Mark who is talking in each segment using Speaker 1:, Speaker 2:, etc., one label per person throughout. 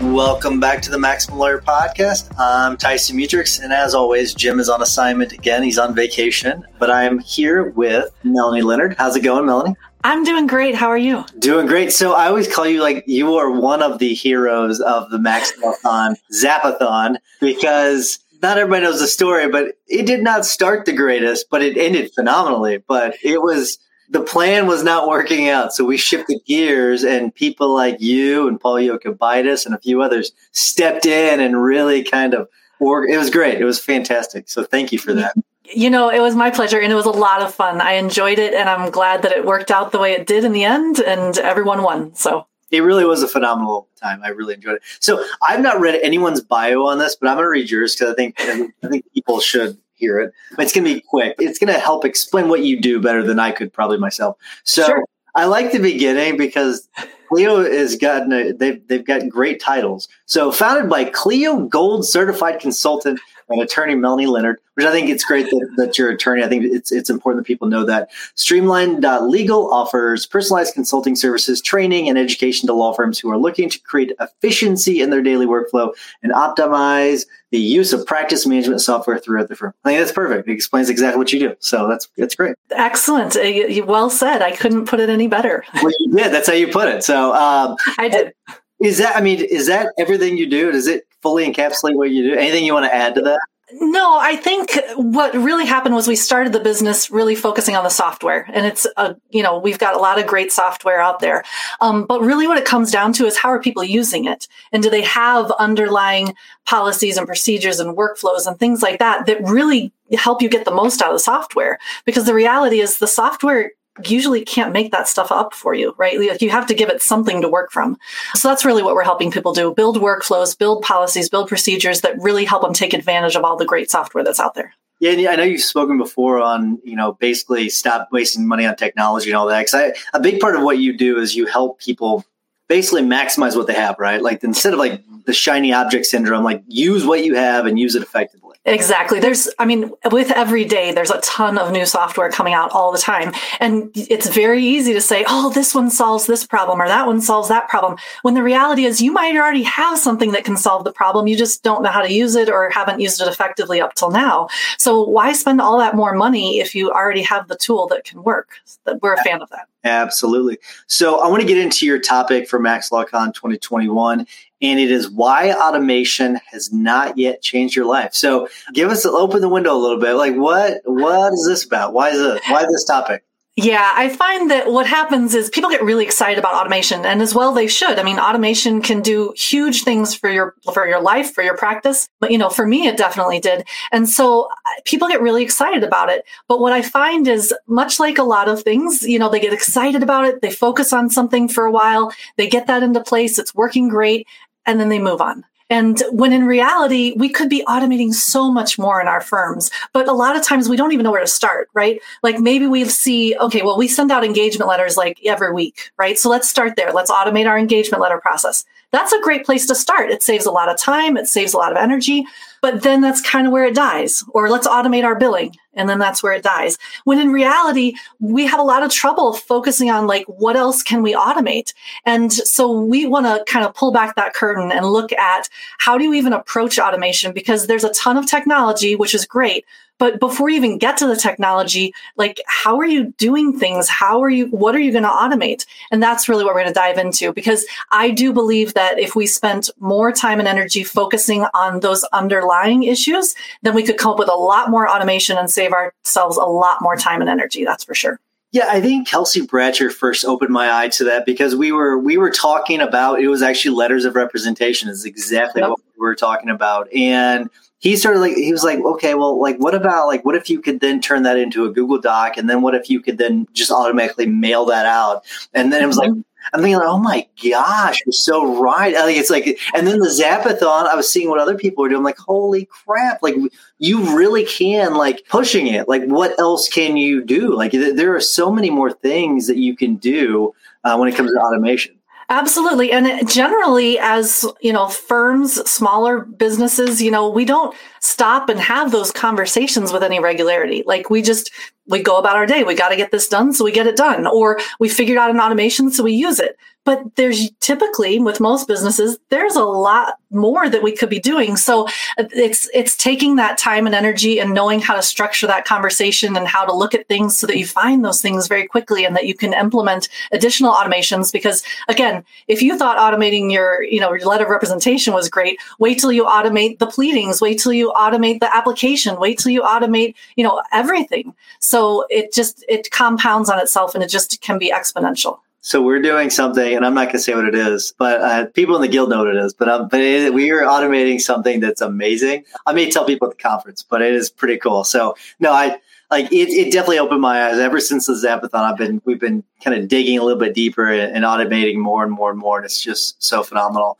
Speaker 1: Welcome back to the Maximum Lawyer Podcast. I'm Tyson Mutrux, and as always, Jim is on assignment again. He's on vacation, but I am here with Melanie Leonard. How's it going, Melanie?
Speaker 2: I'm doing great. How are you?
Speaker 1: Doing great. So I always call you like you are one of the heroes of the Maximathon Zapathon because not everybody knows the story, but it did not start the greatest, but it ended phenomenally. But it was the plan was not working out. So we shifted gears and people like you and Paul Yokubaitis and a few others stepped in and really kind of worked. It was great. It was fantastic. So thank you for that.
Speaker 2: You know, it was my pleasure and it was a lot of fun. I enjoyed it and I'm glad that it worked out the way it did in the end and everyone won. So
Speaker 1: it really was a phenomenal time. I really enjoyed it. So I've not read anyone's bio on this, but I'm going to read yours because I think I think people should hear it. But it's going to be quick. It's going to help explain what you do better than I could probably myself. So sure. I like the beginning because Clio has gotten a, they've they've got great titles. So founded by Clio Gold certified consultant and attorney Melanie Leonard, which I think it's great that, that you're attorney. I think it's it's important that people know that. Streamlined.legal offers personalized consulting services, training, and education to law firms who are looking to create efficiency in their daily workflow and optimize the use of practice management software throughout the firm. I think that's perfect. It explains exactly what you do. So that's that's great.
Speaker 2: Excellent. Uh, well said. I couldn't put it any better.
Speaker 1: well, you did. That's how you put it. So um,
Speaker 2: I did.
Speaker 1: Is that? I mean, is that everything you do? Does it fully encapsulate what you do? Anything you want to add to that?
Speaker 2: No, I think what really happened was we started the business really focusing on the software, and it's a you know we've got a lot of great software out there, um, but really what it comes down to is how are people using it, and do they have underlying policies and procedures and workflows and things like that that really help you get the most out of the software? Because the reality is the software usually can't make that stuff up for you, right? You have to give it something to work from. So that's really what we're helping people do build workflows, build policies, build procedures that really help them take advantage of all the great software that's out there.
Speaker 1: Yeah, I know you've spoken before on, you know, basically stop wasting money on technology and all that. Because a big part of what you do is you help people basically maximize what they have, right? Like instead of like the shiny object syndrome, like use what you have and use it effectively.
Speaker 2: Exactly. There's, I mean, with every day, there's a ton of new software coming out all the time. And it's very easy to say, oh, this one solves this problem or that one solves that problem. When the reality is you might already have something that can solve the problem. You just don't know how to use it or haven't used it effectively up till now. So why spend all that more money if you already have the tool that can work? We're a fan of that.
Speaker 1: Absolutely. So I want to get into your topic for Max LawCon 2021 and it is why automation has not yet changed your life. So give us open the window a little bit. Like what what is this about? Why is it why this topic?
Speaker 2: Yeah, I find that what happens is people get really excited about automation and as well they should. I mean, automation can do huge things for your for your life, for your practice. But you know, for me it definitely did. And so uh, people get really excited about it. But what I find is much like a lot of things, you know, they get excited about it, they focus on something for a while, they get that into place, it's working great, and then they move on. And when in reality, we could be automating so much more in our firms, but a lot of times we don't even know where to start, right? Like maybe we see, okay, well, we send out engagement letters like every week, right? So let's start there. Let's automate our engagement letter process. that's a great place to start. It saves a lot of time, it saves a lot of energy, but then that's kind of where it dies. Or let's automate our billing, and then that's where it dies. When in reality, we have a lot of trouble focusing on like what else can we automate? And so we want to kind of pull back that curtain and look at how do you even approach automation because there's a ton of technology, which is great, but before you even get to the technology, like how are you doing things? How are you, what are you going to automate? And that's really what we're going to dive into because I do believe that if we spent more time and energy focusing on those underlying issues, then we could come up with a lot more automation and save ourselves a lot more time and energy. That's for sure.
Speaker 1: Yeah, I think Kelsey Bratcher first opened my eye to that because we were we were talking about it was actually letters of representation is exactly yep. what we were talking about. And he started like he was like okay well like what about like what if you could then turn that into a google doc? And then what if you could then just automatically mail that out? And then it was like mm-hmm. i'm thinking like, oh my gosh you're so right. I think it's like and then the zapathon i was seeing what other people were doing I'm like holy crap like you really can like pushing it. Like what else can you do? Like there are so many more things that you can do uh, when it comes to automation
Speaker 2: Absolutely. And generally, as you know, firms, smaller businesses, you know, we don't stop and have those conversations with any regularity. Like we just, we go about our day. We got to get this done. So we get it done. Or we figured out an automation. So we use it. But there's typically with most businesses, there's a lot more that we could be doing. So uh, it's it's taking that time and energy and knowing how to structure that conversation and how to look at things so that you find those things very quickly and that you can implement additional automations. Because again, if you thought automating your, you know, your letter of representation was great, wait till you automate the pleadings, wait till you automate the application, wait till you automate, you know, everything. So it just it compounds on itself and it just can be exponential.
Speaker 1: So we're doing something, and I'm not going to say what it is, but uh, people in the guild know what it is. But um, but it, we are automating something that's amazing. I may tell people at the conference, but it is pretty cool. So no, I like it. It definitely opened my eyes. Ever since the Zapathon, I've been we've been kind of digging a little bit deeper and, and automating more and more and more, and it's just so phenomenal.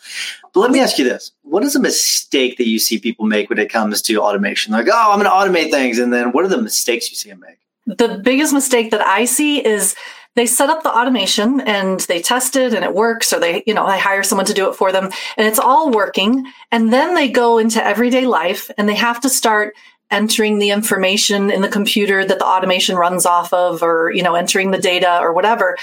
Speaker 1: But let me ask you this: What is a mistake that you see people make when it comes to automation? Like, oh, I'm going to automate things, and then what are the mistakes you see them make?
Speaker 2: The biggest mistake that I see is they set up the automation and they test it and it works or they you know they hire someone to do it for them and it's all working and then they go into everyday life and they have to start entering the information in the computer that the automation runs off of or you know entering the data or whatever.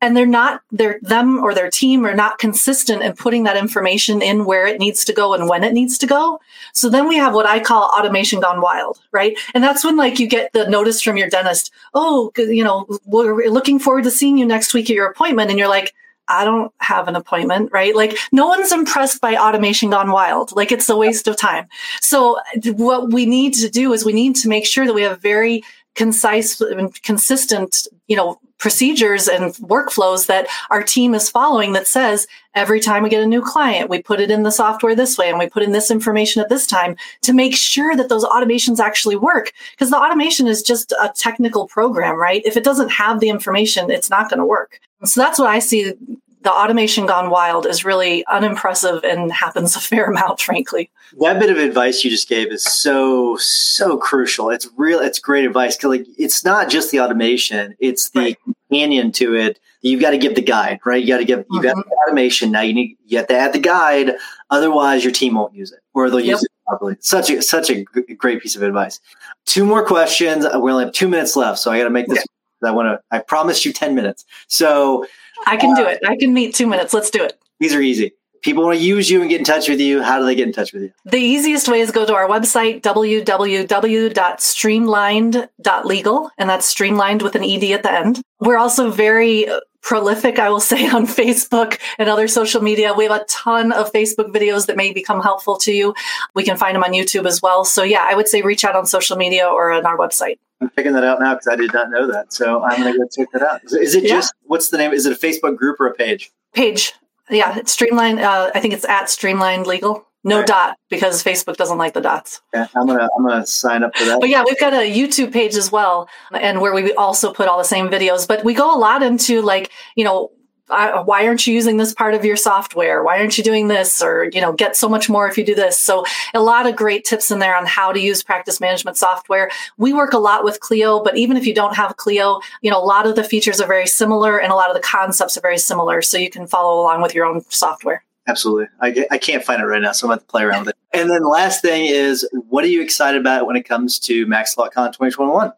Speaker 2: And they're not they're them or their team are not consistent in putting that information in where it needs to go and when it needs to go. So then we have what i call automation gone wild right? And that's when like you get the notice from your dentist oh you know we're looking forward to seeing you next week at your appointment. And you're like I don't have an appointment, right? Like no one's impressed by automation gone wild. Like it's a waste of time. So what we need to do is we need to make sure that we have very concise and consistent, you know, procedures and workflows that our team is following that says every time we get a new client, we put it in the software this way and we put in this information at this time to make sure that those automations actually work. Because the automation is just a technical program, right? If it doesn't have the information, it's not going to work. So that's what I see the automation gone wild is really unimpressive and happens a fair amount, frankly.
Speaker 1: That bit of advice you just gave is so so crucial. It's real. It's great advice because like it's not just the automation; it's the right. companion to it. You've got to give the guide, right? You got to give you mm-hmm. got the automation. Now you need you have to add the guide. Otherwise, your team won't use it, or they'll yep. use it properly. Such a such a great piece of advice. Two more questions. We only have two minutes left, so I got to make this. Okay. I want to. I promised you ten minutes. So
Speaker 2: I can do uh, it. I can meet two minutes. Let's do it.
Speaker 1: These are easy. People want to use you and get in touch with you. How do they get in touch with you?
Speaker 2: The easiest way is go to our website, www.streamlined.legal, and that's streamlined with an ED at the end. We're also very prolific, I will say, on Facebook and other social media. We have a ton of Facebook videos that may become helpful to you. We can find them on YouTube as well. So, yeah, I would say reach out on social media or on our website.
Speaker 1: I'm picking that out now because I did not know that. So I'm going to go check that out. Is it just what's the name? Is it a Facebook group or a page?
Speaker 2: Page. Yeah, it's Streamline. Uh, I think it's at Streamlined Legal. No right. dot because Facebook doesn't like the dots.
Speaker 1: Yeah, I'm gonna I'm gonna sign up for that.
Speaker 2: But yeah, we've got a YouTube page as well, and where we also put all the same videos. But we go a lot into like you know why aren't you using this part of your software? Why aren't you doing this? Or, you know, get so much more if you do this. So a lot of great tips in there on how to use practice management software. We work a lot with Clio, but even if you don't have Clio, you know, a lot of the features are very similar and a lot of the concepts are very similar. So you can follow along with your own software.
Speaker 1: Absolutely. I, I can't find it right now, so I'm going to play around with it. And then the last thing is, what are you excited about when it comes to Max Con 2021?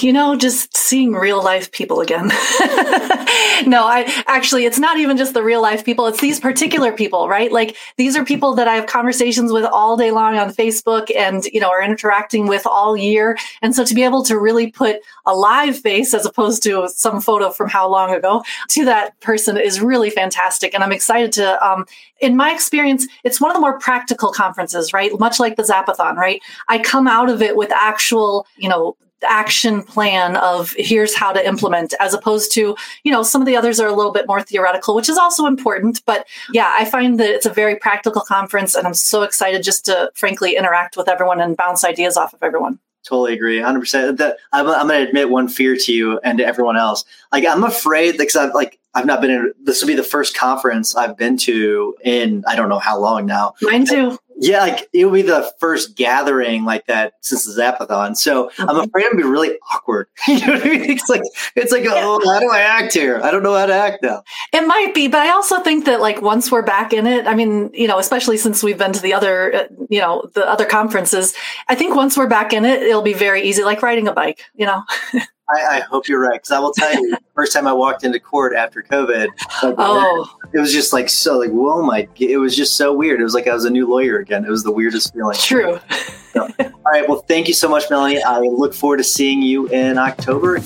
Speaker 2: You know, just seeing real life people again. no, I actually, it's not even just the real life people. It's these particular people, right? Like these are people that I have conversations with all day long on Facebook and, you know, are interacting with all year. And so to be able to really put a live face as opposed to some photo from how long ago to that person is really fantastic. And I'm excited to, um, in my experience, it's one of the more practical conferences, right? Much like the Zapathon, right? I come out of it with actual, you know, action plan of here's how to implement as opposed to you know some of the others are a little bit more theoretical which is also important but yeah i find that it's a very practical conference and i'm so excited just to frankly interact with everyone and bounce ideas off of everyone
Speaker 1: Totally agree, 100%. That I'm, I'm going to admit one fear to you and to everyone else. Like, I'm afraid because I've like I've not been in. This will be the first conference I've been to in I don't know how long now.
Speaker 2: Mine too.
Speaker 1: Yeah, like it will be the first gathering like that since the Zapathon. So mm-hmm. I'm afraid I'm be really awkward. you know what I mean? It's like it's like, oh, how do I act here? I don't know how to act now.
Speaker 2: It might be, but I also think that like once we're back in it, I mean, you know, especially since we've been to the other, uh, you know, the other conferences, I think once we're back in it, it'll be very easy, like riding a bike. You know.
Speaker 1: I, I, hope you're right because I will tell you, first time I walked into court after COVID, like,
Speaker 2: oh,
Speaker 1: it was just like so like whoa my, it was just so weird. It was like I was a new lawyer again. It was the weirdest feeling.
Speaker 2: True.
Speaker 1: So, all right, well, thank you so much, Melanie. I look forward to seeing you in October.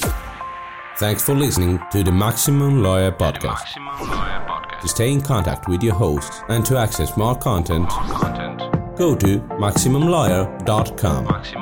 Speaker 3: Thanks for listening to the Maximum Lawyer Podcast. Maximum Lawyer Podcast. To stay in contact with your host and to access more content, more content. go to maximumlawyer.com. Maximum